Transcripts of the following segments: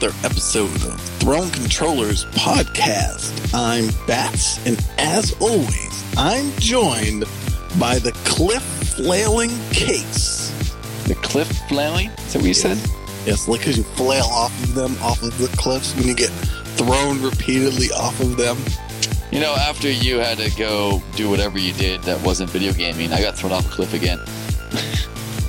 another episode of Throne Controllers Podcast. I'm Bats, and as always, I'm joined by the Cliff Flailing Case. The cliff flailing? Is that what you said? Yes, like because you flail off of them, off of the cliffs when you get thrown repeatedly off of them. You know, after you had to go do whatever you did that wasn't video gaming, I got thrown off a cliff again.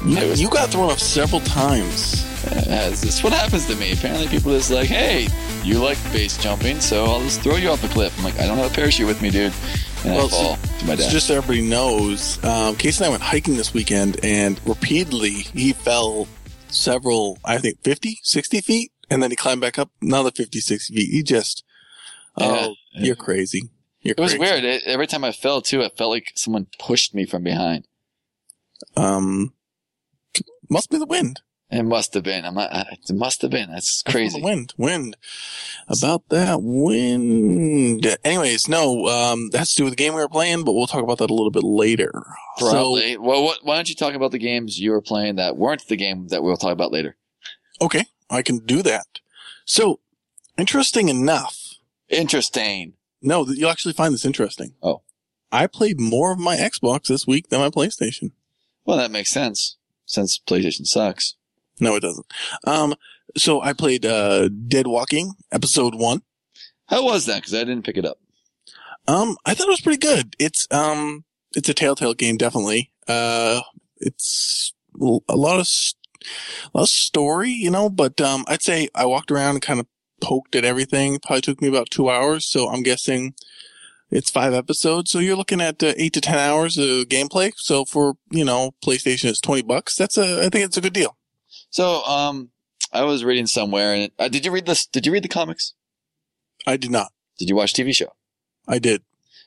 You, was- you got thrown off several times. This what happens to me. Apparently, people just like, hey, you like base jumping, so I'll just throw you off a cliff. I'm like, I don't have a parachute with me, dude. And Well, I fall to my It's death. just so everybody knows. Um, Case and I went hiking this weekend, and repeatedly he fell several, I think 50, 60 feet, and then he climbed back up another 50, 60 feet. He just, oh, Yeah. you're crazy. You're it was crazy. weird. It, every time I fell, too, it felt like someone pushed me from behind. Um, must be the wind. It must have been. I'm not, it must have been. That's crazy. Wind, wind. About that wind. Anyways, no, um, that's to do with the game we were playing, but we'll talk about that a little bit later. So, well, what, why don't you talk about the games you were playing that weren't the game that we'll talk about later? okay, I can do that. So, interesting enough, Interesting. no, you'll actually find this interesting. Oh. I played more of my Xbox this week than my PlayStation. Well, that makes sense since PlayStation sucks. No, it doesn't. Um, so I played, uh, Dead Walking, episode one. How was that? Because I didn't pick it up. Um, I thought it was pretty good. It's um, it's a Telltale game, definitely. Uh, it's a lot of a lot of story, you know. But um, I'd say I walked around and kind of poked at everything. Probably took me about two hours. So I'm guessing it's five episodes. So you're looking at uh, eight to ten hours of gameplay. So for you know, PlayStation is twenty bucks. That's a I think it's a good deal. So, um, I was reading somewhere, and uh, did you read this? Did you read the comics? I did not. Did you watch TV show? I did.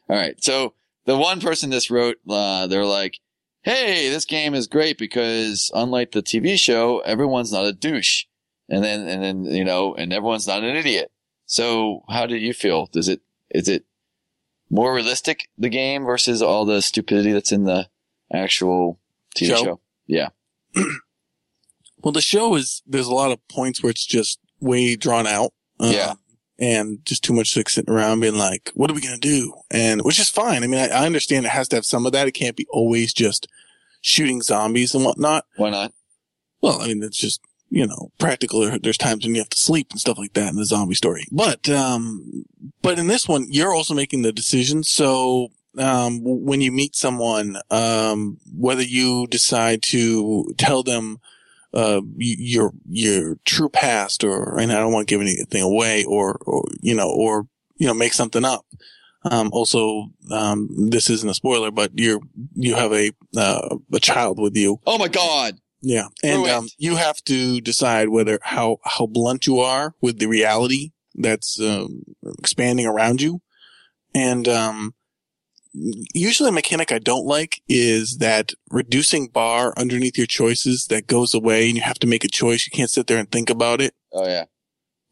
All right. So the one person this wrote, uh, they're like, "Hey, this game is great because unlike the TV show, everyone's not a douche, and then and then you know, and everyone's not an idiot." So, how do you feel? Does it is it more realistic the game versus all the stupidity that's in the actual TV Show? show? Yeah. Well, the show is there's a lot of points where it's just way drawn out. um, Yeah. And just too much like sitting around being like, what are we going to do? And which is fine. I mean, I, I understand it has to have some of that. It can't be always just shooting zombies and whatnot. Why not? Well, I mean, it's just, you know, practical. There's times when you have to sleep and stuff like that in the zombie story. But, um, but in this one, you're also making the decision. So, um, when you meet someone, um, whether you decide to tell them, uh, your, your true past or, and I don't want to give anything away or, or, you know, or, you know, make something up. Um, also, um, this isn't a spoiler, but you're, you have a, uh, a child with you. Oh my God! Yeah, and um, you have to decide whether how how blunt you are with the reality that's um, expanding around you, and um, usually a mechanic I don't like is that reducing bar underneath your choices that goes away, and you have to make a choice. You can't sit there and think about it. Oh yeah.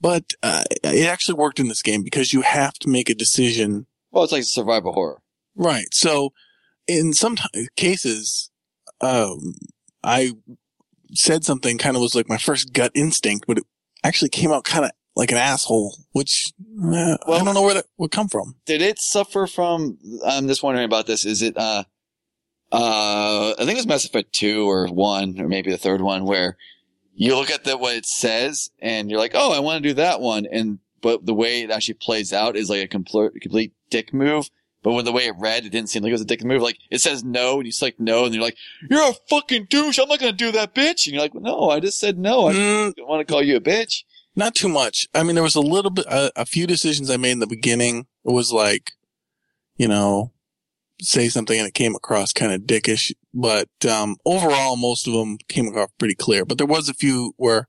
But uh, it actually worked in this game because you have to make a decision Well, it's like survival horror. Right. So in some t- cases, um, I said something kind of was like my first gut instinct, but it actually came out kind of like an asshole, which uh, I don't know where that would come from. did it suffer from i'm just wondering about this is it uh uh i think it was mass effect 2 or 1 or maybe the third one where you look at the what it says and you're like oh i want to do that one and but the way it actually plays out is like a complete complete dick move but when the way it read it didn't seem like it was a dick move. Like it says no and you select no and you're like you're a fucking douche i'm not gonna do that bitch and you're like no i just said no i Mm, don't want to call you a bitch not too much. I mean, there was a little bit, a, a few decisions I made in the beginning. It was like, you know, say something and it came across kind of dickish, but, um, overall, most of them came across pretty clear. But there was a few where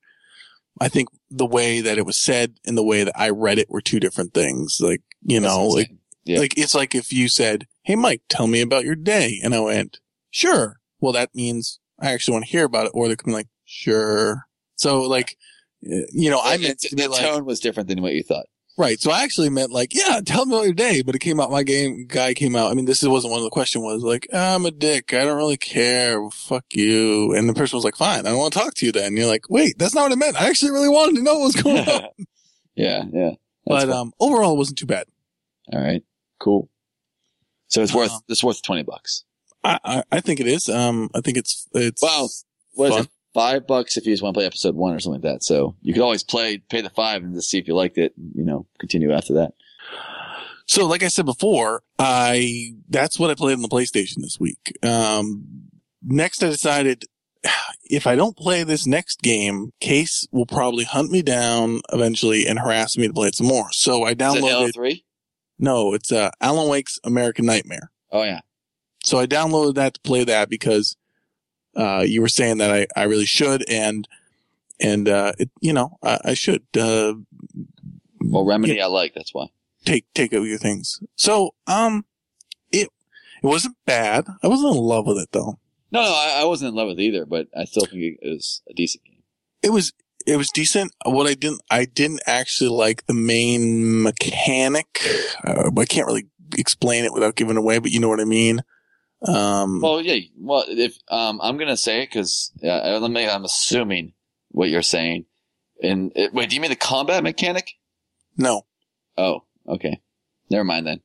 I think the way that it was said and the way that I read it were two different things. Like, you That's know, like. Yeah. like it's like if you said, Hey, Mike, tell me about your day. And I went, sure. Well, that means I actually want to hear about it. Or they can be like, sure. So like, uh, you know, I meant it- to the like, tone was different than what you thought Right. So I actually meant like, yeah, tell me about your day. But it came out, my game guy came out. I mean, this wasn't one of the question was like, I'm a dick. I don't really care. Fuck you. And the person was like, fine. I don't want to talk to you then. And you're like, wait, that's not what I meant. I actually really wanted to know what was going on. yeah, yeah. but, um, overall it wasn't too bad. All right, cool. So it's worth Uh, it's worth twenty bucks. I, I, I think it is. Um, I think it's, it's, Wow. What is Fun. it? Five bucks if you just want to play episode one or something like that. So you could always play, pay the five and just see if you liked it. You know, continue after that. So, like I said before, I that's what I played on the PlayStation this week. Um, next, I decided if I don't play this next game, Case will probably hunt me down eventually and harass me to play it some more. So I Is it downloaded. Halo three? no, it's uh, Alan Wake's American Nightmare. Oh yeah. So I downloaded that to play that because uh, you were saying that I, I really should and and uh, it, you know I, I should uh, Well, Remedy I like. That's why. take take over your things. So um, it it wasn't bad. I wasn't in love with it though. No, no, I, I wasn't in love with it either, but I still think it was a decent game. It was it was decent. What I didn't I didn't actually like the main mechanic. Uh, I can't really explain it without giving away, but you know what I mean. Um, Well, yeah. Well, if um, I'm gonna say because uh, let me. I'm assuming what you're saying. And it, wait, do you mean the combat mechanic? no, Oh, okay. Never mind then.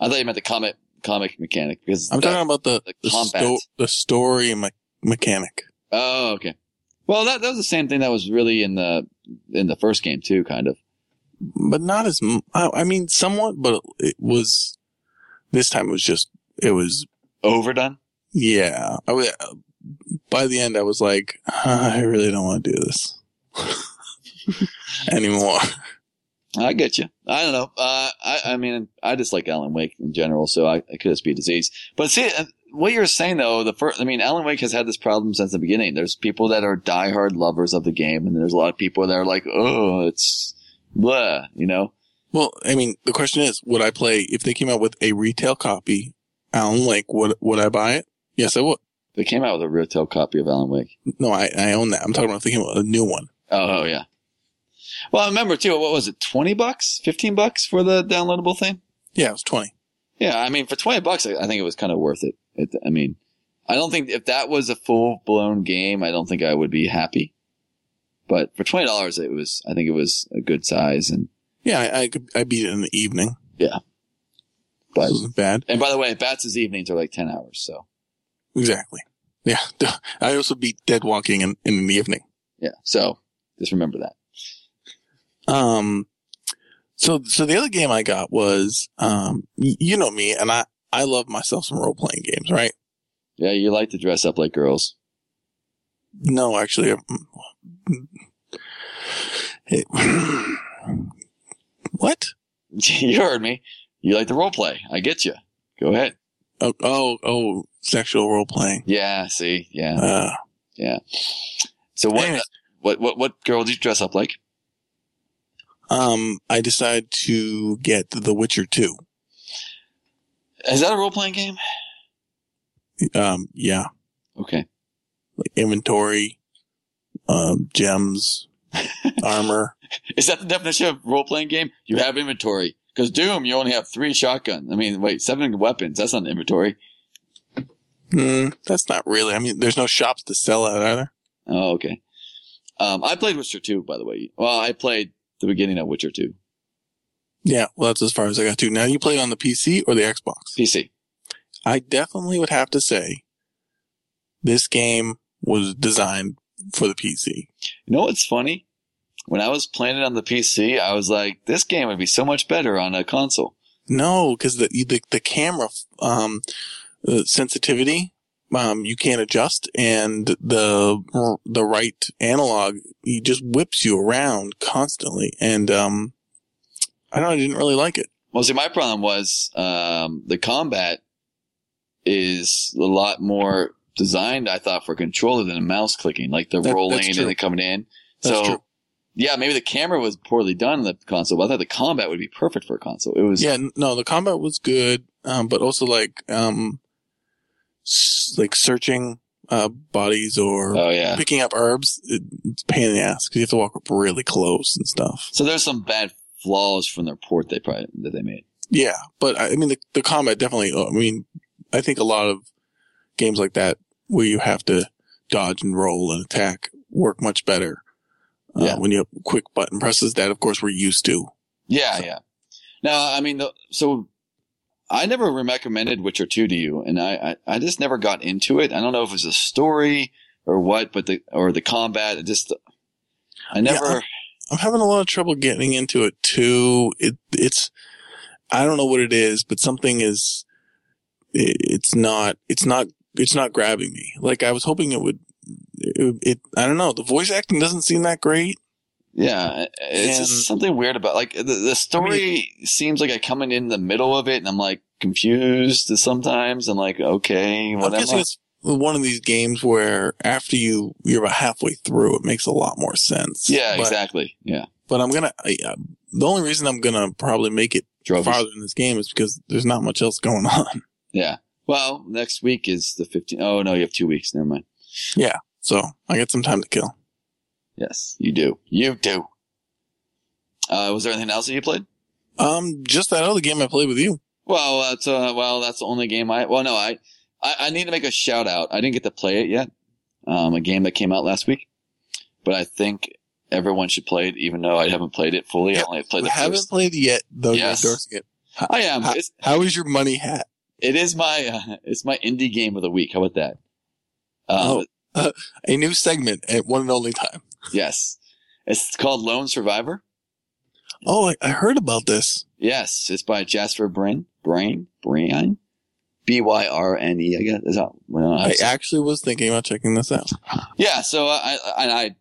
I thought you meant the comic comic mechanic because I'm that- talking about the the the, combat. sto- the story me- mechanic. Oh, okay. Well, that that was the same thing that was really in the in the first game too, kind of. but not as I mean somewhat but it was this time it was just it was Overdone. yeah I was, by the end i was like i really don't want to do this anymore I get you. I don't know. Uh, I I mean, I just like Alan Wake in general, so I it could just be disease. But see, uh, what you're saying though, the first, I mean, Alan Wake has had this problem since the beginning. There's people that are diehard lovers of the game, and there's a lot of people that are like, oh, it's blah, you know. well i mean the question is would i play if they came out with a retail copy alan wake would would i buy it yes i would They came out with a retail copy of Alan Wake. no i i own that i'm talking about if they came out with a new one Oh, oh yeah. Well, I remember too. What was it? Twenty bucks, fifteen bucks for the downloadable thing. yeah it was 20 Yeah, I mean, for twenty bucks, I, I think it was kind of worth it. it. I mean, I don't think if that was a full blown game, I don't think I would be happy. But for twenty dollars, it was. I think it was a good size. And yeah i i, could, I beat it in the evening Yeah. It but wasn't bad and by the way, Bats' evenings are like ten hours. So exactly yeah i also beat dead walking in, in the evening yeah. So just remember that. Um, so, so the other game I got was, um, you know me and I, I love myself some role playing games, right? Yeah, you like to dress up like girls. No, actually, it, what? you heard me. You like the role play. I get you. Go ahead. Oh, oh, oh, sexual role playing. Yeah. See. Yeah. Uh, Yeah. So what? What? What? What girl did you dress up like? um, I decided to get The Witcher 2. Is that a role playing game? Um, yeah, Okay. like inventory, um, gems, armor. Is that the definition of role playing game? You have inventory. Because Doom, you only have three shotguns. I mean, wait, seven weapons. That's not an inventory. Hmm, that's not really, I mean, there's no shops to sell at either. Oh, okay. Um, I played Witcher 2, by the way. Well, I played the beginning of Witcher 2. Yeah, well, that's as far as I got to. Now, you played on the PC or the Xbox? PC. I definitely would have to say this game was designed for the PC. You know what's funny? When I was playing it on the PC, I was like, this game would be so much better on a console. No, because the, the the camera um uh, sensitivity um you can't adjust, and the the right analog he just whips you around constantly, and um I don't know, I didn't really like it. Well, see, my problem was um, the combat is a lot more designed, I thought, for controller than a mouse clicking, like the That- rolling and the coming in. That's so, true. Yeah, maybe the camera was poorly done on the console, but I thought the combat would be perfect for a console. It was, Yeah, no, the combat was good, um, but also like um s- like searching uh bodies or oh yeah. picking up herbs, it, it's a pain in the ass because you have to walk up really close and stuff. So there's some bad flaws from their port they probably that they made. Yeah, but I I mean the the combat definitely. I mean, I think a lot of games like that where you have to dodge and roll and attack work much better. Uh, Yeah. when you have quick button presses that of course we're used to. Yeah, yeah. Now, I mean, the, so I never recommended Witcher 2 to you, and I, I, I just never got into it. I don't know if it was a story or what, but the or the combat. It just I never. I'm having a lot of trouble getting into it too. It it's I don't know what it is, but something is it, it's not it's not it's not grabbing me. Like I was hoping it would it, it I don't know. The voice acting doesn't seem that great. Yeah, it's just And- something weird about like the, the story seems like I come in in the middle of it, and I'm like confused sometimes. I'm like, okay, I'm guessing I? it's one of these games where after you you're about halfway through, it makes a lot more sense. Yeah, but, exactly. Yeah, But I'm gonna. I, uh, the only reason I'm gonna probably make it Trophies. farther in this game is because there's not much else going on. Yeah. Well, next week is the 15th. Oh no, you have two weeks. Never mind. Yeah, so I got some time to kill. Yes, you do. You do. Uh, was there anything else that you played? Um, just that other game I played with you. Well, that's uh, well, that's the only game I. Well, no, I, I, I need to make a shout out. I didn't get to play it yet. Um, a game that came out last week, but I think everyone should play it, even though I haven't played it fully. I only played I the haven't first. played it yet, though Yes. you're endorsing it. I am. How, how is your money hat? it is my uh, it's my indie game of the week. How about that? Um, Oh. A new segment at one and only time. Yes, it's called Lone Survivor. Oh, I, I heard about this. Yes, it's by Jasper Brain. Brain? Brain? B Y R N E, I guess. Is that, well, I actually was thinking about checking this out. yeah, so I, I, I,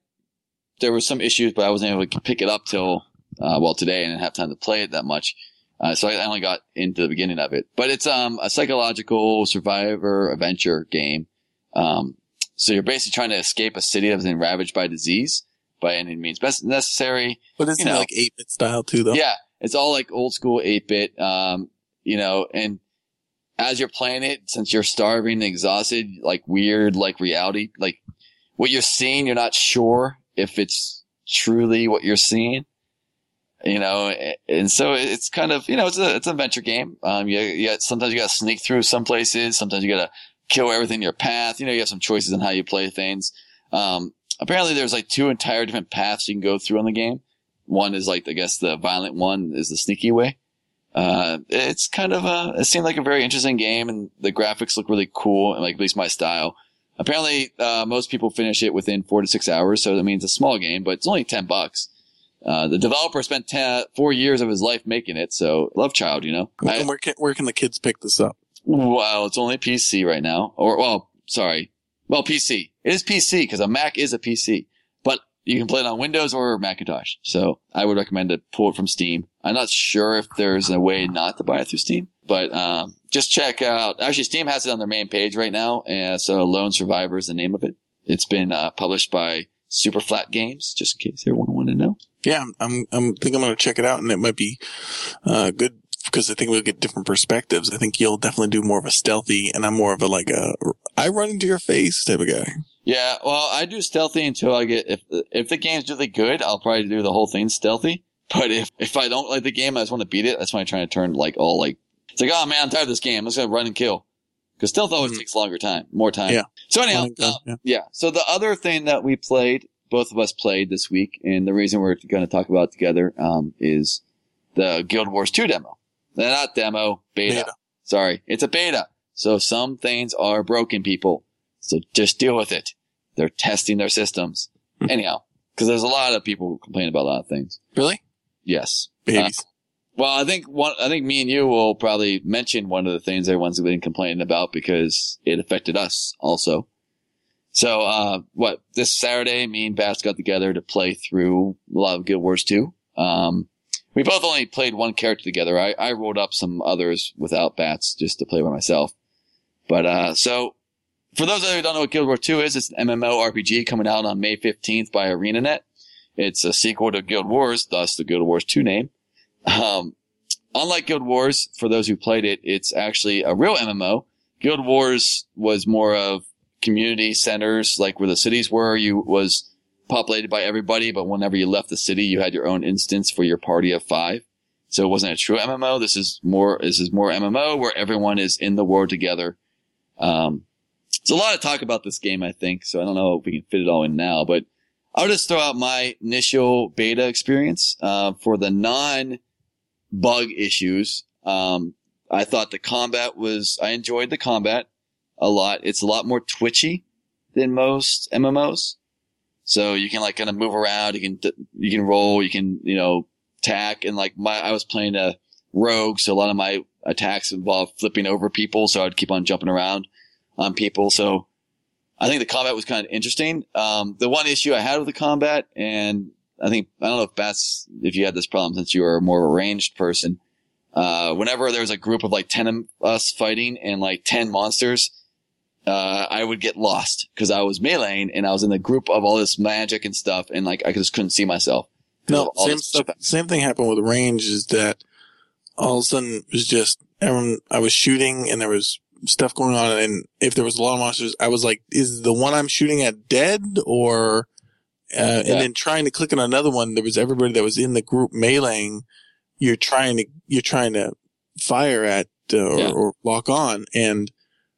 there were some issues, but I wasn't able to pick it up till, uh, well, today and didn't have time to play it that much. Uh, so I only got into the beginning of it, but it's, um, a psychological survivor adventure game. Um, so you're basically trying to escape a city that's been ravaged by disease by any means best necessary. But it's You know. like 8 bit style too, though. Yeah, it's all like old school 8 bit, um, you know, and as you're playing it, since you're starving and exhausted, like weird, like reality, like what you're seeing, you're not sure if it's truly what you're seeing, you know, and so it's kind of, you know, it's a, it's an adventure game. Um, you, you got, sometimes you got to sneak through some places. Sometimes you got to kill everything in your path. You know, you have some choices on how you play things. Um, apparently there's like two entire different paths you can go through on the game. One is like, I guess the violent one is the sneaky way. Uh, it's kind of a, it seemed like a very interesting game and the graphics look really cool and like at least my style. Apparently, uh, most people finish it within four to six hours. So that means a small game, but it's only 10 bucks. Uh, the developer spent 10, four years of his life making it. So love child, you know, where can, where can the kids pick this up? Well, it's only PC right now. Or, well, sorry. Well, PC. It is PC because a Mac is a PC, but you can play it on Windows or Macintosh. So I would recommend to pull it from Steam. I'm not sure if there's a way not to buy it through Steam, but, um, just check out, actually Steam has it on their main page right now. And so Lone Survivor is the name of it. It's been, uh, published by Super Flat Games, just in case everyone wanted to know. Yeah, I'm, I'm, I'm think I'm going to check it out and it might be, uh, good because I think we'll get different perspectives. I think you'll definitely do more of a stealthy and I'm more of a like a, I run into your face type of guy. Yeah, well, I do stealthy until I get if if the game's really good, I'll probably do the whole thing stealthy. But if if I don't like the game, I just want to beat it. That's why I'm trying to turn like all like it's like, oh man, I'm tired of this game. I'm just gonna run and kill because stealth always Mhm. takes longer time, more time. Yeah. So anyhow, uh, yeah. yeah. So the other thing that we played, both of us played this week, and the reason we're going to talk about it together um, is the Guild Wars 2 demo. Uh, Not demo, beta. Beta. Sorry, it's a beta. So some things are broken, people. So just deal with it. They're testing their systems. Hmm. Anyhow, because there's a lot of people who complain about a lot of things. Really? Yes. Babies. Well, I think one, I think me and you will probably mention one of the things everyone's been complaining about because it affected us also. So, uh, what, this Saturday, me and Bats got together to play through a lot of Guild Wars 2. Um, we both only played one character together. I, I rolled up some others without Bats just to play by myself. But, uh, so, for those of you who don't know what Guild Wars 2 is, it's an MMO RPG coming out on May 15th by ArenaNet. It's a sequel to Guild Wars, thus the Guild Wars 2 name. Um, unlike Guild Wars, for those who played it, it's actually a real MMO. Guild Wars was more of community centers, like where the cities were. You was populated by everybody, but whenever you left the city, you had your own instance for your party of five. So it wasn't a true MMO. This is more, this is more MMO where everyone is in the world together. Um, it's a lot of talk about this game, I think. So I don't know if we can fit it all in now, but I'll just throw out my initial beta experience, uh, for the non bug issues. Um, I thought the combat was, I enjoyed the combat a lot. It's a lot more twitchy than most MMOs. So you can like kind of move around. You can, you can roll. You can, you know, attack. And like my, I was playing a rogue. So a lot of my attacks involved flipping over people. So I'd keep on jumping around on people. So I think the combat was kind of interesting. Um, the one issue I had with the combat, and I think, I don't know if Bats, if you had this problem since you were a more ranged person. Uh, whenever there was a group of like 10 of us fighting and like 10 monsters, uh, I would get lost because I was meleeing and I was in the group of all this magic and stuff and like I just couldn't see myself. No, same stuff. Same thing happened with range is that all of a sudden it was just everyone, I was shooting and there was stuff going on. And if there was a lot of monsters, I was like, is the one I'm shooting at dead or, uh, yeah. and then trying to click on another one, there was everybody that was in the group meleeing. You're trying to, you're trying to fire at uh, or, yeah. or lock on and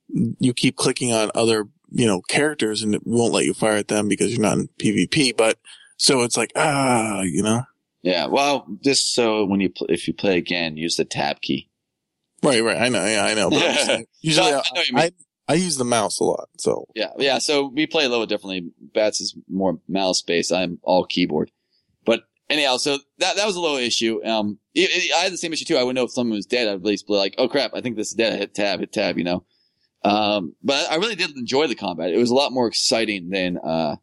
you keep clicking on other, you know, characters and it won't let you fire at them because you're not in PvP. But so it's like, ah, you know? Yeah. Well, just so when you, pl- if you play again, use the tab key. Right, right. I know. Yeah, I know. But usually, no, I, I, I, use the mouse a lot. So yeah, yeah. So we play a little differently. Bats is more mouse based. I'm all keyboard. But anyhow, so that that was a little issue. Um, it, it, I had the same issue too. I wouldn't know if someone was dead. I'd at least be like, oh crap, I think this is dead. I hit tab, hit tab. You know. Um, but I really did enjoy the combat. It was a lot more exciting than uh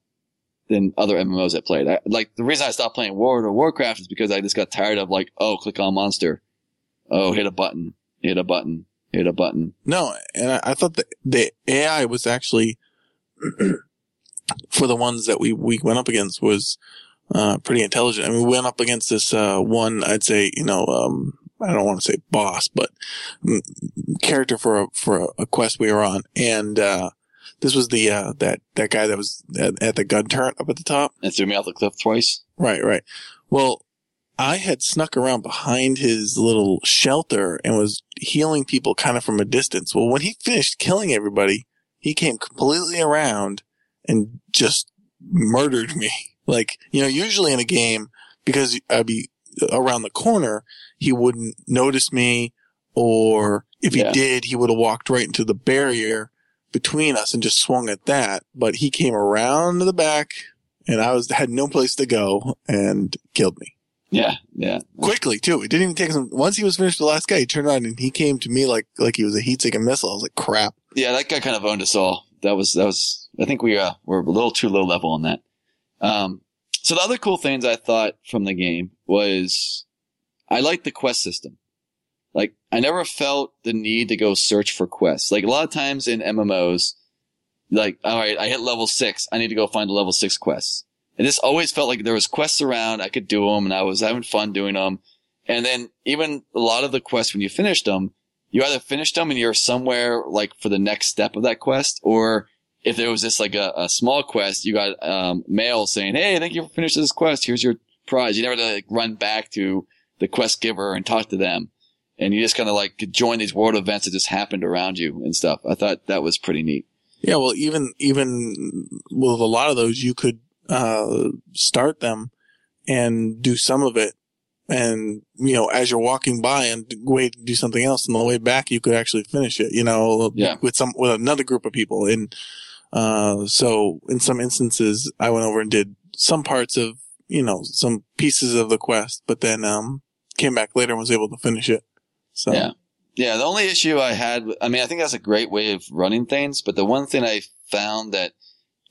than other MMOs I played. I, like the reason I stopped playing World of Warcraft is because I just got tired of like, oh, click on monster. Oh, hit a button hit a button, hit a button. No, and I, I thought that the AI was actually for the ones that we we went up against was uh, pretty intelligent. I mean, we went up against this uh, one, I'd say, you know, um, I don't want to say boss, but character for a, for a, quest we were on, and uh, this was the uh, that that guy that was at, at, the gun turret up at the top. And threw me off the cliff twice. Right, right. Well, I had snuck around behind his little shelter and was healing people kind of from a distance. Well, when he finished killing everybody, he came completely around and just murdered me. Like, you know, usually in a game, because I'd be around the corner, he wouldn't notice me, or if he yeah. did, he would have walked right into the barrier between us and just swung at that. But he came around to the back, and I was had no place to go and killed me. Yeah, yeah. Quickly too. It didn't even take him. Once he was finished, the last guy, he turned around and he came to me like like he was a heat-seeking missile. I was like, crap. Yeah, that guy kind of owned us all. That was that was. I think we uh were a little too low level on that. Um. So the other cool things I thought from the game was I liked the quest system. Like I never felt the need to go search for quests. Like a lot of times in MMOs, like all right, I hit level six, I need to go find a level six quest. And this always felt like there was quests around. I could do them and I was having fun doing them. And then even a lot of the quests, when you finished them, you either finished them and you're somewhere like for the next step of that quest, or if there was just like a, a small quest, you got um, mail saying, "Hey, thank you for finishing this quest. Here's your prize." You never had to like, run back to the quest giver and talk to them, and you just kind of like could join these world events that just happened around you and stuff. I thought that was pretty neat. Yeah, well, even even with a lot of those, you could uh, start them and do some of it. And, you know, as you're walking by and wait to do something else on the way back, you could actually finish it, you know, yeah. with some, with another group of people. And, uh, so in some instances, I went over and did some parts of, you know, some pieces of the quest, but then, um, came back later and was able to finish it. So. Yeah. Yeah. The only issue I had, I mean, I think that's a great way of running things, but the one thing I found that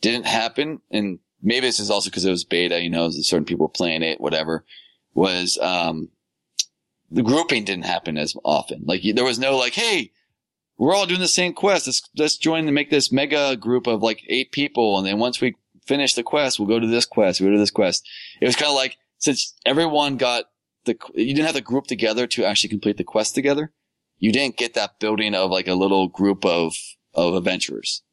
didn't happen, and maybe this is also because it was beta, you know, certain people were playing it, whatever, was, um, the grouping didn't happen as often. Like there was no like, hey, we're all doing the same quest. Let's let's join and make this mega group of like eight people, and then once we finish the quest, we'll go to this quest. we'll go to this quest. It was kind of like since everyone got the you didn't have to group together to actually complete the quest together. You didn't get that building of like a little group of of adventurers,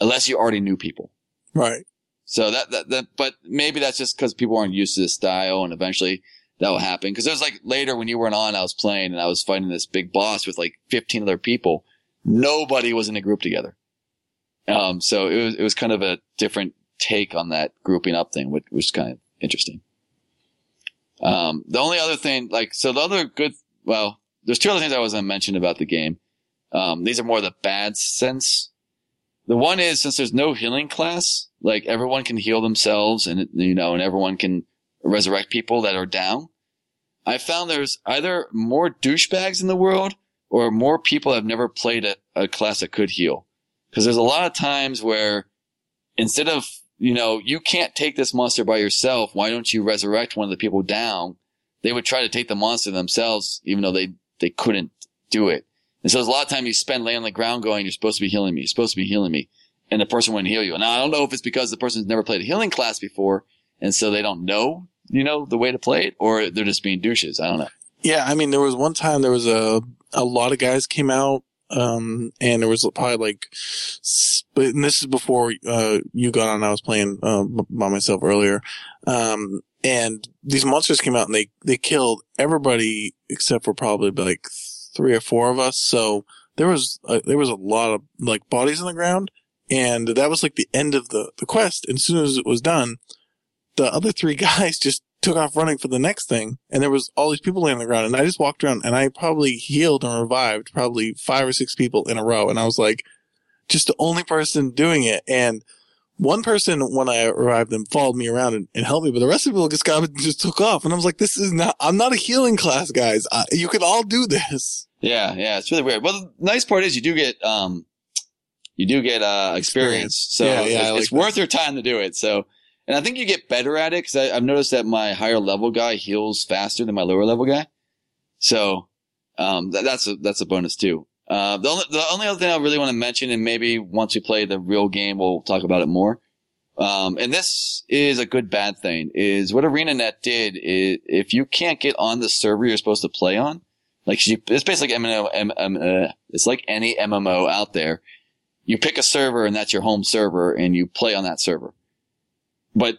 unless you already knew people. Right. So that, that, that, but maybe that's just because people aren't used to this style and eventually that will happen. Cause it was like later when you weren't on, I was playing and I was fighting this big boss with like 15 other people. Nobody was in a group together. Um, so it was, it was kind of a different take on that grouping up thing, which was kind of interesting. Um, the only other thing, like, so the other good, well, there's two other things I was going to mention about the game. Um, these are more the bad sense. The one is since there's no healing class, like everyone can heal themselves and, you know, and everyone can resurrect people that are down. I found there's either more douchebags in the world or more people have never played a, a class that could heal. Cause there's a lot of times where instead of, you know, you can't take this monster by yourself. Why don't you resurrect one of the people down? They would try to take the monster themselves, even though they, they couldn't do it. And so there's a lot of time you spend laying on the ground going, you're supposed to be healing me. You're supposed to be healing me. And the person wouldn't heal you. Now I don't know if it's because the person's never played a healing class before. And so they don't know, you know, the way to play it or they're just being douches. I don't know. Yeah. I mean, there was one time there was a, a lot of guys came out. Um, and there was probably like, but this is before, uh, you got on. I was playing, uh, by myself earlier. Um, and these monsters came out and they, they killed everybody except for probably like three or four of us. So there was, uh, there was a lot of like bodies on the ground and that was like the end of the, the quest. And as soon as it was done, the other three guys just took off running for the next thing. And there was all these people laying on the ground and I just walked around and I probably healed and revived probably five or six people in a row. And I was like, just the only person doing it. And one person, when I arrived them, followed me around and, and helped me, but the rest of the people just got and just took off. And I was like, this is not, I'm not a healing class, guys. I, you could all do this. Yeah, yeah, it's really weird. Well, the nice part is you do get, um, you do get, uh, experience. experience. So yeah, yeah, it's, like it's worth your time to do it. So, and I think you get better at it because I've noticed that my higher level guy heals faster than my lower level guy. So, um, that, that's a, that's a bonus too. Uh, the only, the only other thing I really want to mention, and maybe once we play the real game, we'll talk about it more. Um, and this is a good bad thing is what ArenaNet did is if you can't get on the server you're supposed to play on, like you, it's basically MMO, M, M, uh, it's like any MMO out there. You pick a server and that's your home server and you play on that server. But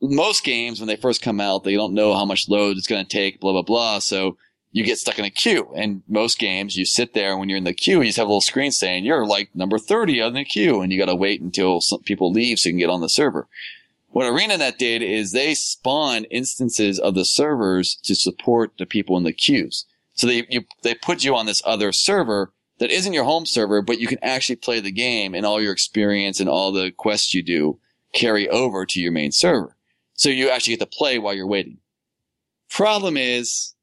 most games, when they first come out, they don't know how much load it's going to take, blah, blah, blah. So you get stuck in a queue. And most games, you sit there when you're in the queue, you just have a little screen saying you're like number 30 on the queue and you got to wait until some people leave so you can get on the server. What ArenaNet did is they spawn instances of the servers to support the people in the queues. So they, you, they put you on this other server that isn't your home server, but you can actually play the game and all your experience and all the quests you do carry over to your main server. So you actually get to play while you're waiting. Problem is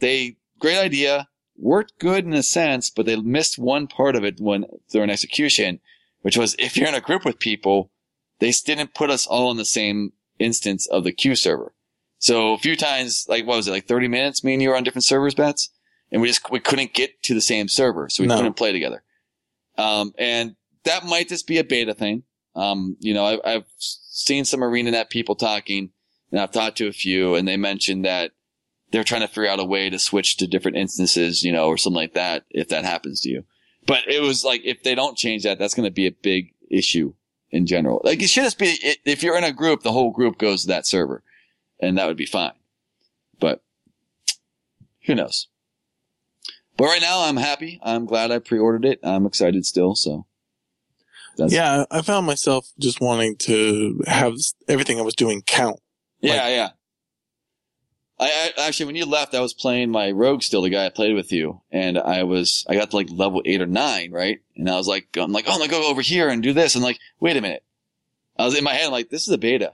they great idea, worked good in a sense, but they missed one part of it when during execution, which was if you're in a group with people, they didn't put us all in the same instance of the queue server. So a few times, like what was it, like 30 minutes, me and you were on different servers, Bats, and we just we couldn't get to the same server, so we no. couldn't play together. Um, and that might just be a beta thing. Um, you know, I, I've seen some ArenaNet people talking, and I've talked to a few, and they mentioned that they're trying to figure out a way to switch to different instances, you know, or something like that if that happens to you. But it was like, if they don't change that, that's going to be a big issue in general. Like it should just be, if you're in a group, the whole group goes to that server and that would be fine. But who knows? But right now I'm happy. I'm glad I pre-ordered it. I'm excited still. So. Yeah, I found myself just wanting to have everything I was doing count. Yeah, like, yeah. I, I, actually, when you left, I was playing my rogue still, the guy I played with you, and I was I got to like level eight or nine, right? And I was like, I'm like, oh, I'm gonna go over here and do this, and like, wait a minute, I was in my head like, this is a beta.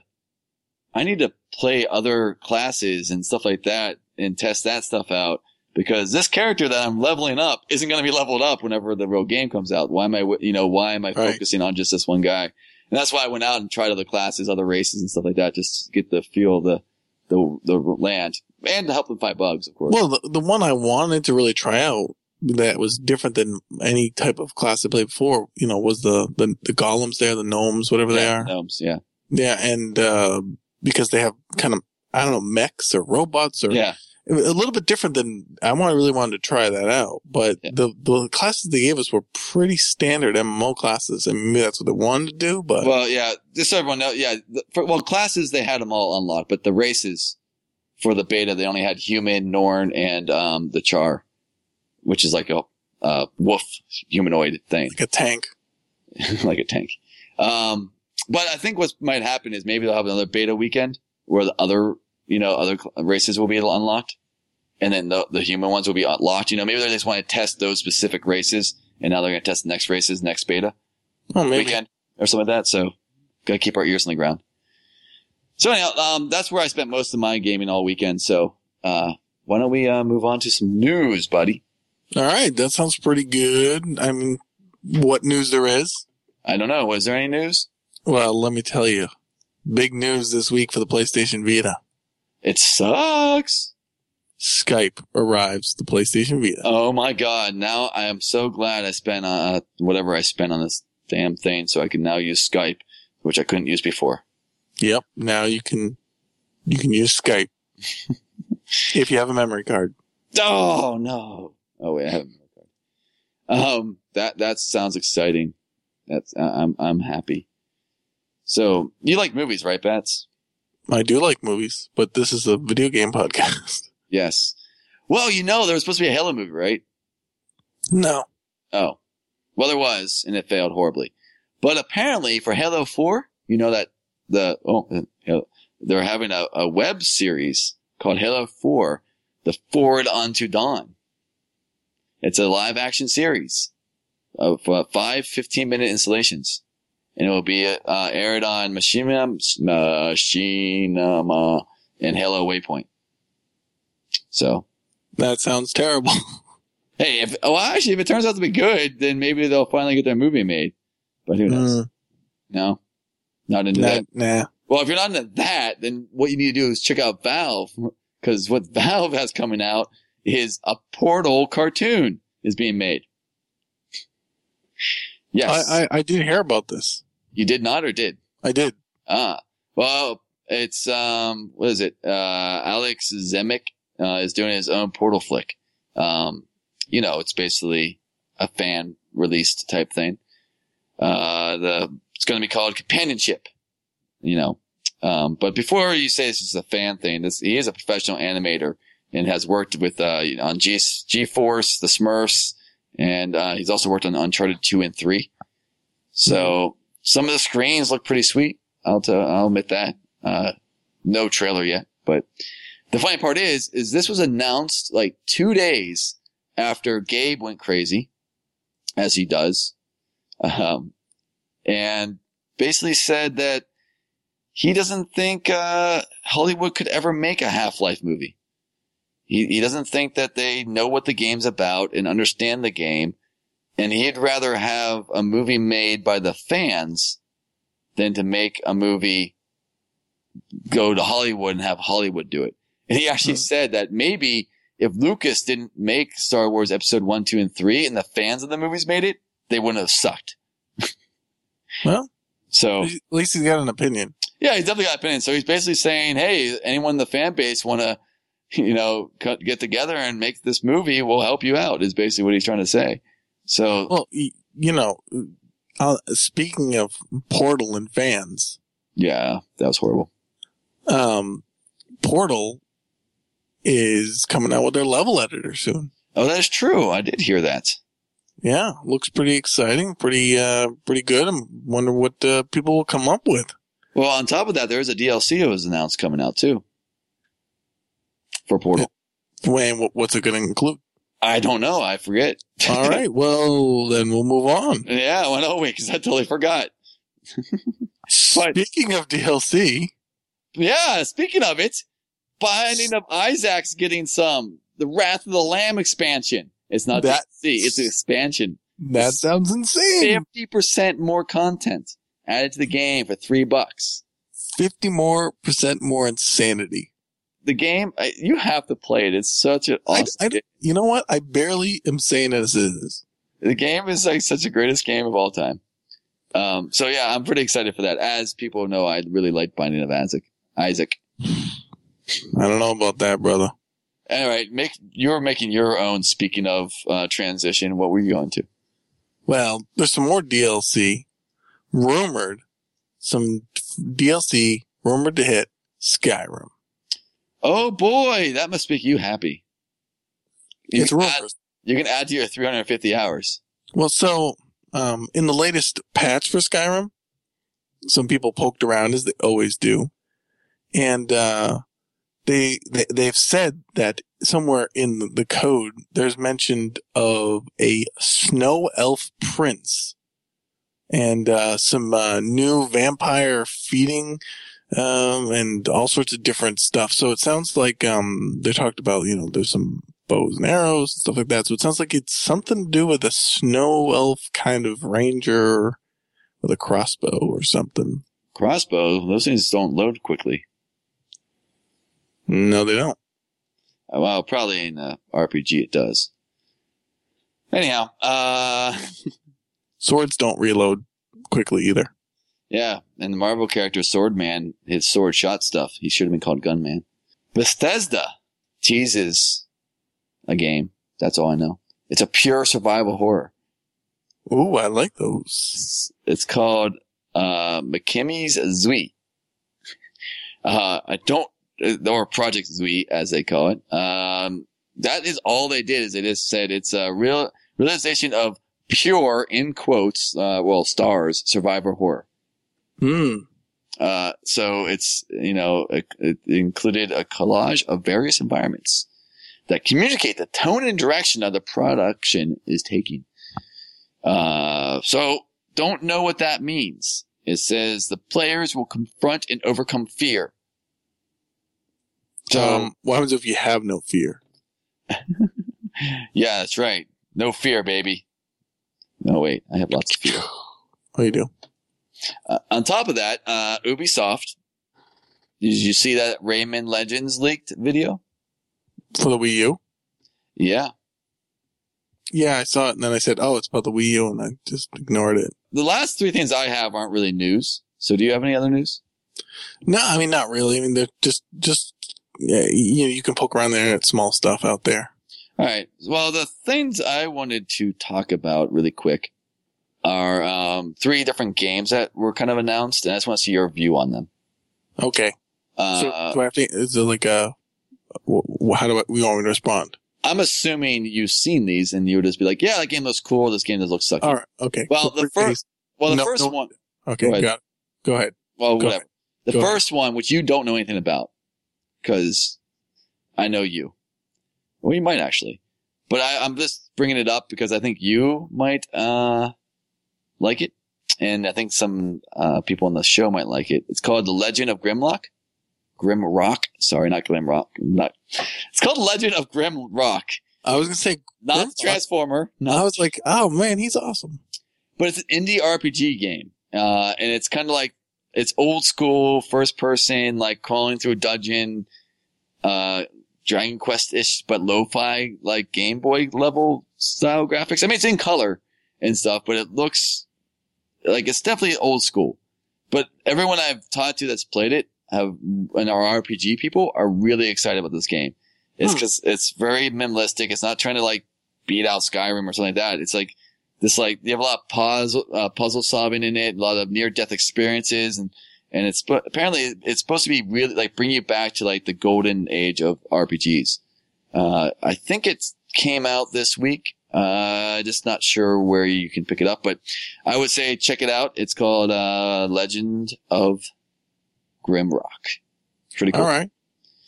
I need to play other classes and stuff like that and test that stuff out because this character that I'm leveling up isn't going to be leveled up whenever the real game comes out. Why am I, you know, why am I right. focusing on just this one guy? And that's why I went out and tried other classes, other races and stuff like that, just to get the feel of the the the land and to help them fight bugs, of course. Well, the, the one I wanted to really try out that was different than any type of class I played before, you know, was the the, the golems there, the gnomes, whatever yeah, they are. Gnomes, yeah, yeah, and uh, because they have kind of I don't know mechs or robots or yeah. A little bit different than I want. really wanted to try that out, but Yeah. the the classes they gave us were pretty standard MMO classes, and maybe that's what they wanted to do. But Well, yeah, just so everyone knows, yeah. the- For, well, classes they had them all unlocked, but the races for the beta they only had human, Norn, and um, the Charr, which is like a uh, wolf humanoid thing, like a tank. like a tank. Um, but I think what might happen is maybe they'll have another beta weekend where the other, you know, other races will be unlocked, and then the the human ones will be unlocked. You know, maybe they just want to test those specific races, and now they're going to test the next races next beta Oh, maybe. weekend or something like that. So gotta keep our ears on the ground. So anyhow, um, that's where I spent most of my gaming all weekend. So, uh, why don't we, uh, move on to some news, buddy? All right, that sounds pretty good. I mean, what news there is? I don't know. Was there any news? Well, let me tell you, big news this week for the PlayStation Vita. It sucks. Skype arrives the PlayStation Vita. Oh my God. Now I am so glad I spent, uh, whatever I spent on this damn thing so I can now use Skype, which I couldn't use before. Yep. Now you can you can use Skype if you have a memory card. Oh no. Oh wait, I have a memory card. Um, that, that sounds exciting. That's, uh, I'm, I'm happy. So you like movies, right, Bats? I do like movies, but this is a video game podcast. Yes. Well, you know, there was supposed to be a Halo movie, right? no. Oh. Well, there was, and it failed horribly. But apparently for Halo 4, you know that the, oh, uh, they're having a, a web series called Halo 4, The Forward Unto Dawn. It's a live action series of uh, five 15 minute installations. And it will be uh, aired on Machinima, Machinima and Halo Waypoint. So, That sounds terrible. Hey, if well, actually, if it turns out to be good, then maybe they'll finally get their movie made. But who knows? Mm, No, not into nah, that. nah. Well, if you're not into that, then what you need to do is check out Valve because what Valve has coming out is a Portal cartoon is being made. Yes, I, I, I did hear about this. you did not or did? I did. Ah, well, it's um, what is it? Uh, Alex Zemek uh, is doing his own Portal flick. Um, you know, it's basically a fan released type thing. Uh, the it's going to be called Companionship. You know, um, but before you say this is a fan thing, this he is a professional animator and has worked with uh on G G Force, the Smurfs, and uh, he's also worked on Uncharted two and three. So some of the screens look pretty sweet. I'll t- I'll admit that. Uh, no trailer yet, but the funny part is, is this was announced like two days after Gabe went crazy, as he does, um, and basically said that he doesn't think uh, Hollywood could ever make a Half-Life movie. He he doesn't think that they know what the game's about and understand the game, and he'd rather have a movie made by the fans than to make a movie go to Hollywood and have Hollywood do it. And he actually Hmm. said that maybe if Lucas didn't make Star Wars episode one, two, and three and the fans of the movies made it, they wouldn't have sucked. Well, So at least he's got an opinion. yeah, he's definitely got an opinion. So he's basically saying, Hey, anyone in the fan base want to, you know, cut, get together and make this movie, we'll help you out is basically what he's trying to say. So Well, you know, uh, speaking of Portal and fans, yeah, that was horrible. um, Portal is coming out with their level editor soon. Oh, that is true. I did hear that. Yeah, looks pretty exciting, pretty uh, pretty good. I wonder what uh, people will come up with. Well, on top of that, there's a DLC that was announced coming out too for Portal. Wayne, what's it going to include? I don't know. I forget. All right, well then we'll move on. yeah, Why don't wait, because I totally forgot. Speaking of DLC, Yeah, speaking of it, Binding of Isaac's getting some. The Wrath of the Lamb expansion. It's not That- DLC, it's an expansion. that sounds insane. 50% more content added to the game for three bucks. Fifty more percent more insanity. The game, I- you have to play it. It's such an awesome I- game. you know what? I barely am saying as it is. The game is like such the greatest game of all time. Um, so yeah, I'm pretty excited for that. As people know, I really like Binding of Isaac. Isaac. I don't know about that, brother. All right, make you're making your own. Speaking of uh, transition, what were you going to? Well, there's some more DLC rumored. Some DLC rumored to hit Skyrim. Oh boy, that must make you happy. You It's add, rumors. you can add to your 350 hours. Well, so um, in the latest patch for Skyrim, some people poked around as they always do, and uh, they, they they've said that somewhere in the, code there's mentioned of a snow elf prince and uh, some uh, new vampire feeding um, and all sorts of different stuff. So it sounds like um, they talked about you know there's some bows and arrows and stuff like that. So it sounds like it's something to do with a snow elf kind of ranger with a crossbow or something. Crossbow, those things don't load quickly. No, they don't. Uh, Well, probably in a RPG it does. Anyhow, uh, Swords don't reload quickly either. yeah, and the Marvel character Swordman, his sword shot stuff. He should have been called Gunman. Bethesda teases a game. That's all I know. It's a pure survival horror. Ooh, I like those. It's, it's called uh, Mikami's Zwei. Uh, I don't, or Project Zwei, as they call it. Um, that is all they did. Is they just said it's a real realization of pure, in quotes, uh, well, stars survivor horror. Hmm. Uh, so it's, you know, it, it included a collage of various environments that communicate the tone and direction of the production is taking. Uh, so don't know what that means. It says the players will confront and overcome fear. Um, what happens if you have no fear? yeah, that's right. No fear, baby. No, wait, I have lots of fear. What do you do? Uh, on top of that, uh, Ubisoft. Did you see that Rayman Legends leaked video? For the Wii U? Yeah. Yeah, I saw it and then I said, oh, it's about the Wii U and I just ignored it. The last three things I have aren't really news. So do you have any other news? No, I mean, not really. I mean, they're just, just, yeah, you know, you can poke around there at small stuff out there. All right. Well, the things I wanted to talk about really quick are um, three different games that were kind of announced, and I just want to see your view on them. Okay. Uh, so do I have to, is it like a, how do I, we want me to respond? I'm assuming you've seen these, and you would just be like, "Yeah, that game looks cool. This game does look sucky." All right. Okay. Well, the first, well, the No, first no. one, Okay. Go ahead. Go ahead. well, Go whatever. The Go ahead. first one, which you don't know anything about, because I know you. Well, you might actually, but I, I'm just bringing it up because I think you might uh, like it, and I think some uh, people on the show might like it. It's called The Legend of Grimlock. Grimrock. Sorry, not Grimrock. Not. It's called Legend of Grimrock. I was going to say, Not? Transformer. I was like, oh man, he's awesome. but it's an indie RPG game. Uh, and it's kind of like, it's old school, first person, like crawling through a dungeon, uh, Dragon Quest-ish, but lo-fi, like Game Boy level style graphics. I mean, it's in color and stuff, but it looks like it's definitely old school. But everyone I've talked to that's played it have, and our RPG people are really excited about this game. It's Hmm. because it's very minimalistic. It's not trying to like beat out Skyrim or something like that. It's like, this like you have a lot of puzzle uh, puzzle solving in it, a lot of near death experiences, and and it's but apparently it's supposed to be really like bring you back to like the golden age of RPGs. Uh, I think it came out this week. Uh, just not sure where you can pick it up, but I would say check it out. It's called uh, Legend of Grimrock. Pretty cool. All right.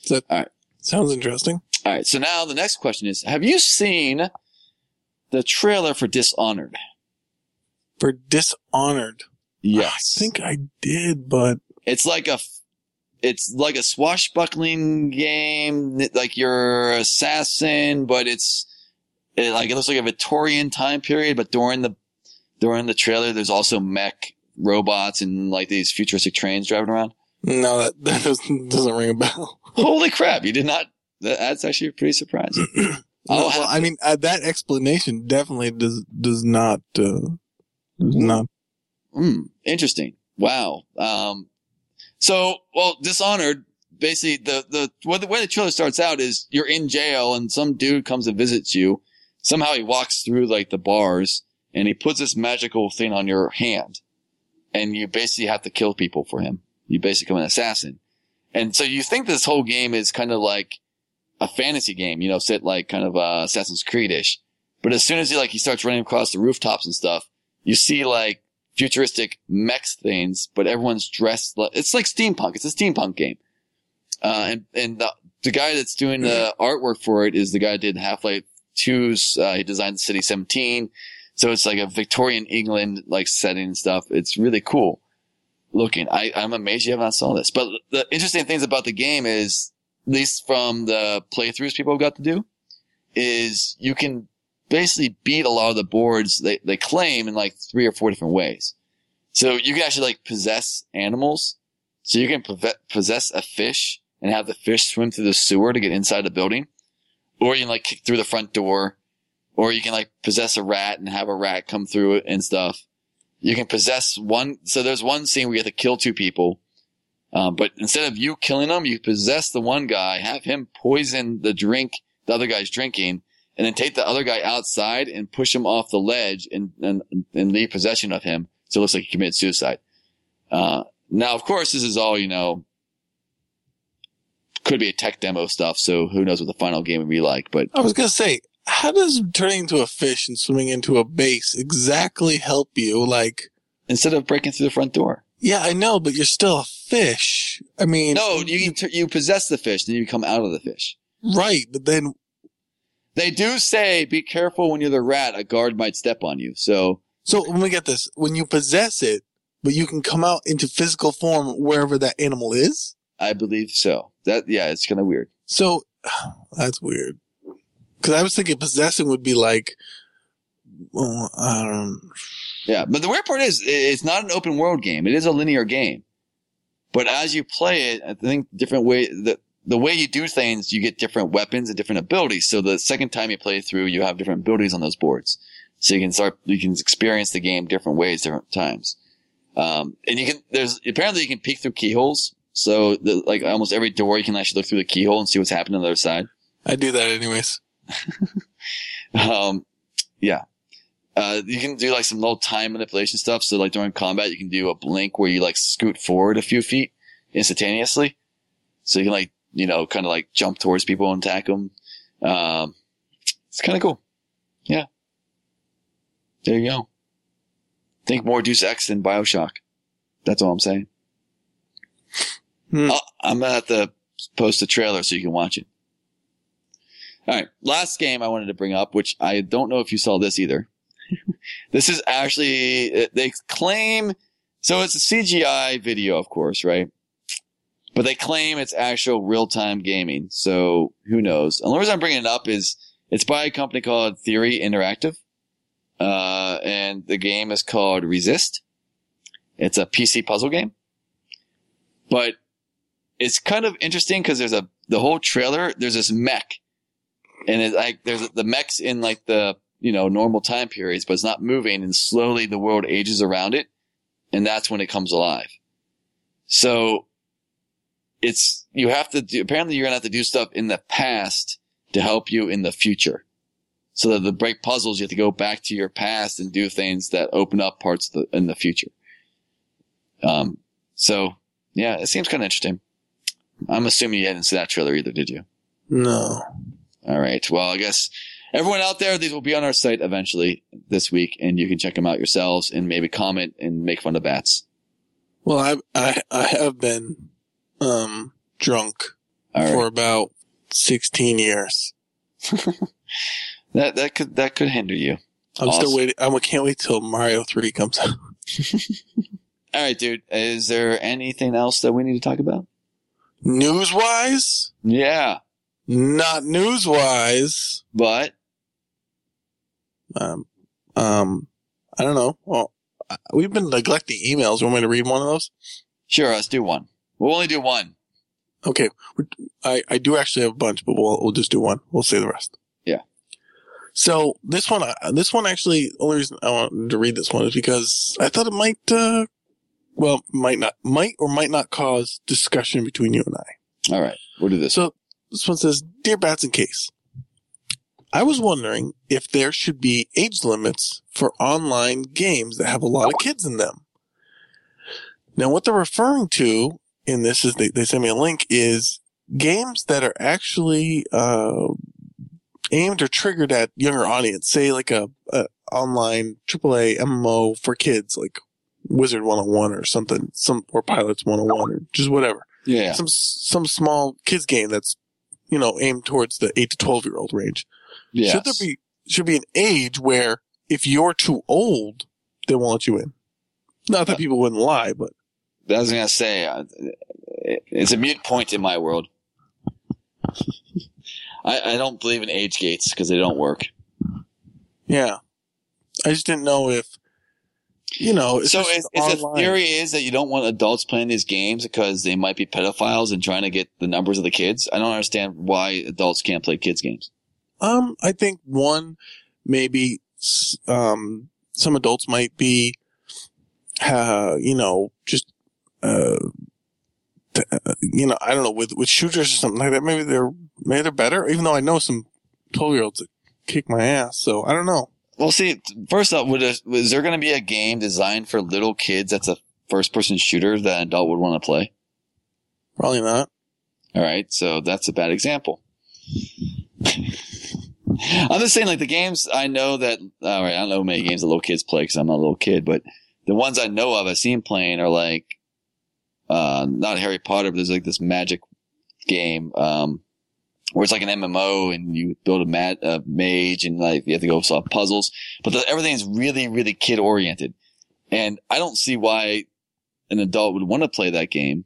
That All right. sounds interesting. All right. So now the next question is: Have you seen the trailer for Dishonored? For Dishonored. Yes. I think I did, but It's like a, it's like a swashbuckling game. Like you're assassin, but it's it, like it looks like a Victorian time period. But during the during the trailer, there's also mech robots and like these futuristic trains driving around. no, that, that doesn't, doesn't ring a bell. Holy crap! You did not. that- That's actually pretty surprising. I'll well, I mean, uh, that explanation definitely does does not uh, does not. Hmm, interesting. Wow. Um, so, well, Dishonored basically the the well, the way the trailer starts out is you're in jail and some dude comes and visits you. Somehow he walks through like the bars and he puts this magical thing on your hand, and you basically have to kill people for him. You basically become an assassin, and so you think this whole game is kind of like a fantasy game, you know, set like kind of uh, Assassin's Creed ish. But as soon as he like he starts running across the rooftops and stuff, you see like futuristic mech things, but everyone's dressed like it's like steampunk. It's a steampunk game. Uh, and and the, the guy that's doing the artwork for it is the guy that did Half Life 2's. Uh, he designed City 17. So it's like a Victorian England like setting and stuff. It's really cool looking. I, I'm amazed you have not saw this. But the interesting things about the game is, at least from the playthroughs people have got to do, is you can basically beat a lot of the boards they, they claim in like three or four different ways. So you can actually like possess animals. So you can possess a fish and have the fish swim through the sewer to get inside the building. Or you can like kick through the front door. Or you can like possess a rat and have a rat come through it and stuff. You can possess one. So there's one scene where you have to kill two people. Um, but instead of you killing them, you possess the one guy, have him poison the drink the other guy's drinking, and then take the other guy outside and push him off the ledge and, and, and leave possession of him. So it looks like he committed suicide. Uh, now, of course, this is all, you know, could be a tech demo stuff. So who knows what the final game would be like, but I was going to say, how does turning into a fish and swimming into a base exactly help you? Like, instead of breaking through the front door. Yeah, I know, but you're still a fish. I mean, no, you you possess the fish, then you come out of the fish. Right, but then they do say be careful when you're the rat. A guard might step on you. So, so let me get this: when you possess it, but you can come out into physical form wherever that animal is. I believe so. That yeah, it's kind of weird. So that's weird. Because I was thinking possessing would be like, well, I don't. Yeah, but the weird part is it's not an open world game. It is a linear game. But as you play it, I think different way that the way you do things, you get different weapons and different abilities. So the second time you play through, you have different abilities on those boards. So you can start, you can experience the game different ways, different times. Um, and you can, there's, apparently you can peek through keyholes. So the, like almost every door, you can actually look through the keyhole and see what's happening on the other side. I do that anyways. um, yeah. Uh, you can do like some little time manipulation stuff. So like during combat, you can do a blink where you like scoot forward a few feet instantaneously. So you can like you know, kind of like jump towards people and attack them. Um, it's kind of cool. Yeah. There you go. Think more Deus Ex than Bioshock. That's all I'm saying. Hmm. I'm gonna have to post a trailer so you can watch it. All right, last game I wanted to bring up, which I don't know if you saw this either. This is actually they claim so it's a CGI video, of course, right? but they claim it's actual real time gaming. So who knows? And the reason I'm bringing it up is it's by a company called Theory Interactive. Uh, and the game is called Reset. It's a PC puzzle game, but it's kind of interesting because there's a, the whole trailer, there's this mech and it's like, there's the mechs in like the, you know, normal time periods, but it's not moving and slowly the world ages around it. And that's when it comes alive. So it's you have to do apparently you're gonna have to do stuff in the past to help you in the future. So that the break puzzles, you have to go back to your past and do things that open up parts the, in the future. Um, so yeah, it seems kind of interesting. I'm assuming you didn't see that trailer either, did you? No. All right. Well, I guess everyone out there, these will be on our site eventually this week, and you can check them out yourselves and maybe comment and make fun of bats. Well, I I, I have been um, drunk right. for about 16 years. that, that could, that could hinder you. I'm awesome. still waiting. I can't wait till Mario 3 comes out. All right, dude. Is there anything else that we need to talk about? News wise? Yeah. Not news wise. But? Um, um, I don't know. Well, we've been neglecting emails. You want me to read one of those? Sure, let's do one. We'll only do one. Okay. I, I do actually have a bunch, but we'll, we'll just do one. We'll say the rest. Yeah. So this one, uh, this one actually, only reason I wanted to read this one is because I thought it might, uh, well, might not, might or might not cause discussion between you and I. All right, we'll do this. So this one says, "Dear Bats and Case, I was wondering if there should be age limits for online games that have a lot of kids in them." Now, what they're referring to in this is they, they send me a link is games that are actually uh, aimed or triggered at younger audience. Say like a, a online AAA MMO for kids, like Wizard 101 or something, some or Pirates 101 or just whatever yeah, some some small kids game that's you know aimed towards the eight to twelve year old range. Yeah. Should there be should be an age where if you're too old, they won't let you in? Not that people wouldn't lie, but I was gonna say uh, it's a mute point in my world. I, I don't believe in age gates because they don't work. yeah, I just didn't know if you know. So is, is the theory is that you don't want adults playing these games because they might be pedophiles and trying to get the numbers of the kids? I don't understand why adults can't play kids games. Um, I think one maybe um some adults might be, uh, you know, just uh, uh, you know, I don't know with with shooters or something like that. Maybe they're maybe they're better. Even though I know some twelve year olds that kick my ass, so I don't know. Well, see, first up, would a, is there going to be a game designed for little kids that's a first person shooter that an adult would want to play? Probably not. All right, so that's a bad example. I'm just saying, like the games I know that. All right, I don't know how many games that little kids play because I'm not a little kid, but the ones I know of, I've seen playing are like, uh, not Harry Potter, but there's like this magic game, um, where it's like an MMO and you build a mat, a mage and like you have to go solve puzzles, but the, everything's really, really kid oriented, and I don't see why an adult would want to play that game.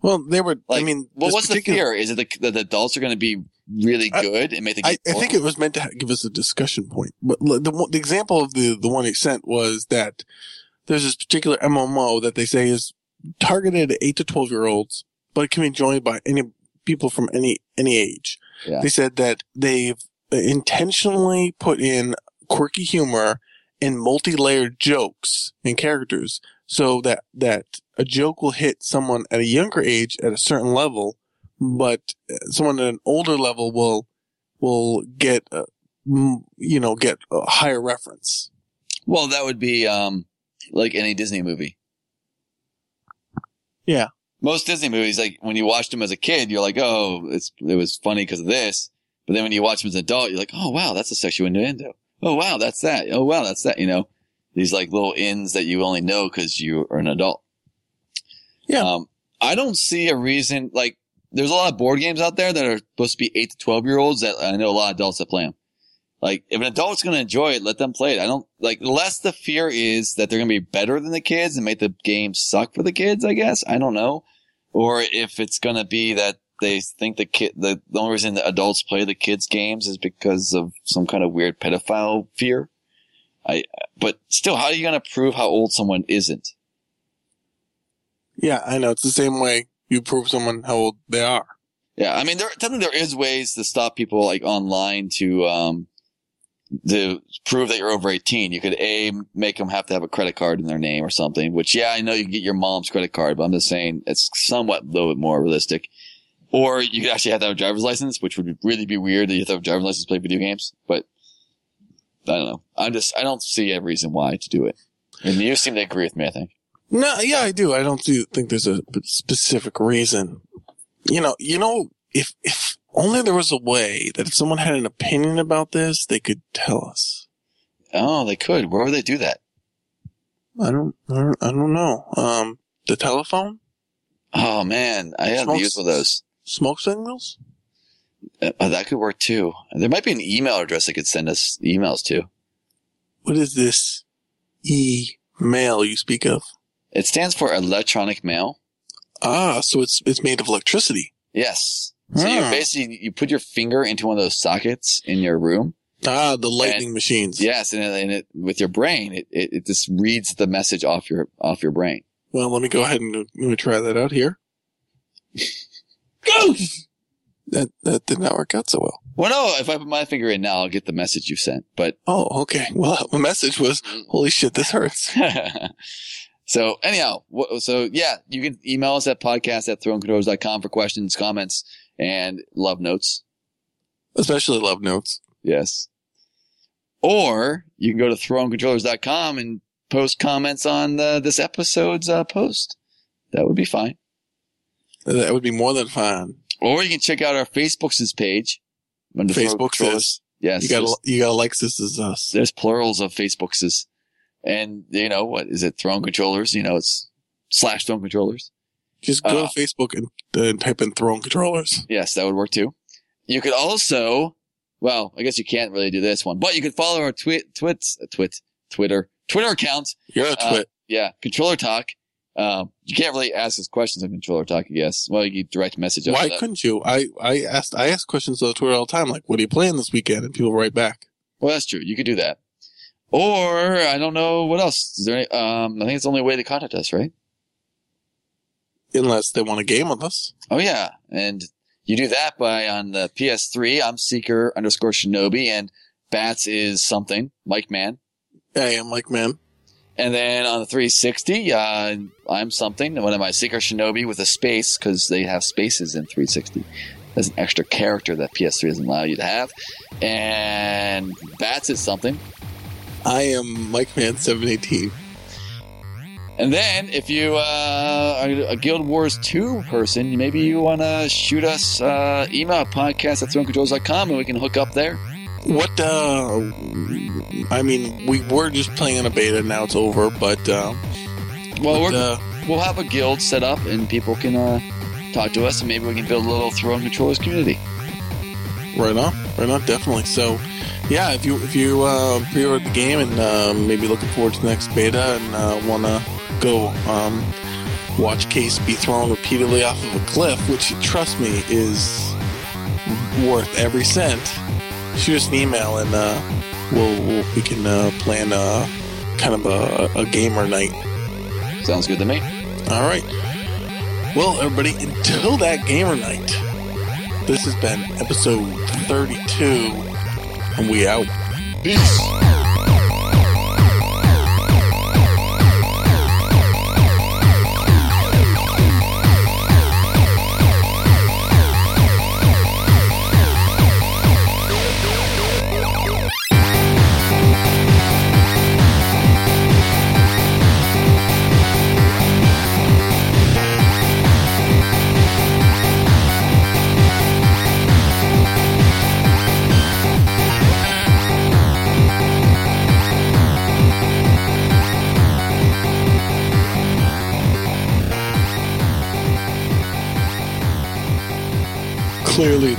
Well, they were. I mean, Well, what's the fear? Is it the, that the adults are going to be really I- good and make the I, game? I think it was meant to give us a discussion point. But the, the example of the, the one he sent was that there's this particular MMO that they say is targeted at 8 to 12 year olds, but it can be joined by any people from any, any age. Yeah. They said that they've intentionally put in quirky humor and multi-layered jokes and characters so that, that a joke will hit someone at a younger age at a certain level, but someone at an older level will will get uh, you know get a higher reference. well, that would be um, like any Disney movie. Yeah. Most Disney movies, like when you watched them as a kid, you're like, oh, it's it was funny because of this. But then when you watch them as an adult, you're like, oh wow, that's a sexual innuendo. Oh wow, that's that. Oh wow, that's that. You know, these like little ins that you only know because you are an adult. Yeah. Um, I don't see a reason like there's a lot of board games out there that are supposed to be eight to twelve year olds that I know a lot of adults that play them. Like if an adult's going to enjoy it, let them play it. I don't like less the fear is that they're going to be better than the kids and make the game suck for the kids. I guess I don't know, or if it's going to be that they think the kid the, the only reason the adults play the kids games is because of some kind of weird pedophile fear. I but still, how are you going to prove how old someone isn't? Yeah, I know it's the same way you prove someone how old they are. Yeah, I mean, there definitely there is ways to stop people like online to um to prove that you're over 18. You could a make them have to have a credit card in their name or something. Which yeah, I know you can get your mom's credit card, but I'm just saying it's somewhat a little bit more realistic. Or you could actually have to have a driver's license, which would really be weird that you have to have a driver's license to play video games. But I don't know. I'm just I don't see a reason why to do it. And you seem to agree with me. I think. No, yeah, I do. I don't do, think there's a specific reason. You know, you know, if if only there was a way that if someone had an opinion about this, they could tell us. Oh, they could. Where would they do that? I don't, I don't, I don't know. Um, the telephone, Oh man, I haven't used one of those. smoke signals. Uh, that could work too. There might be an email address that could send us emails to. What is this email you speak of? It stands for electronic mail. Ah, so it's it's made of electricity. Yes. So you Hmm. basically you put your finger into one of those sockets in your room. Ah, the lightning machines. Yes, and, it, and it with your brain, it, it, it just reads the message off your off your brain. Well, let me go ahead and let me try that out here. Go. That that did not work out so well. Well, no, if I put my finger in now, I'll get the message you sent. But Oh, okay. Well, the message was, "Holy shit, this hurts." So anyhow, so yeah, you can email us at podcast at thronecontrollers.com for questions, comments, and love notes. Especially love notes. Yes. Or you can go to thronecontrollers.com and post comments on the, this episode's uh, post. That would be fine. That would be more than fine. Or you can check out our Facebook's page. under Throne Facebook Controllers. Yes. you gotta you gotta like this is us. there's plurals of Facebook's. And, you know, what is it? Throne Controllers? You know, it's slash Throne Controllers. Just go Uh, to Facebook and, uh, type in Throne Controllers. Yes, that would work too. You could also, well, I guess you can't really do this one, but you could follow our twit, twits, uh, twit, Twitter, Twitter account. You're a Uh, twit. Yeah, Controller Talk. Um, you can't really ask us questions on Controller Talk, I guess. Well, you direct message. Why uh, couldn't you? I, I asked I ask questions on Twitter all the time, like, what are you playing this weekend? And people write back. Well, that's true. You could do that. Or I don't know what else. Is there? Any, um, I think it's the only way to contact us, right? Unless they want a game with us. Oh yeah, and you do that by on the PS3. I'm Seeker underscore Shinobi, and Bats is something Mike Man. Hey, I am like, man, And then on the 360, uh, I'm something. One of my Seeker Shinobi with a space because they have spaces in 360. There's an extra character that PS3 doesn't allow you to have. And Bats is something. I am Mike Man seven eighteen. And then if you uh, are a Guild Wars 2 person, maybe you want to shoot us uh, email at podcast at thronecontrollers.com and we can hook up there. What? uh I mean, we were just playing in a beta. Now it's over, but uh, Well, but, we're, uh, we'll have a guild set up and people can uh, talk to us and maybe we can build a little Throne Controllers community. Right on, right on, definitely. So, yeah, if you if you uh, pre-ordered the game and uh, maybe looking forward to the next beta and uh, want to go um, watch Case be thrown repeatedly off of a cliff, which trust me is worth every cent, shoot us an email and uh, we'll, we'll we can uh, plan a kind of a, a gamer night. Sounds good to me. All right. Well, everybody, until that gamer night, this has been episode 32, and we out. Peace.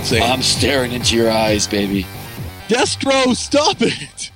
Insane. I'm staring into your eyes, baby. Destro, stop it!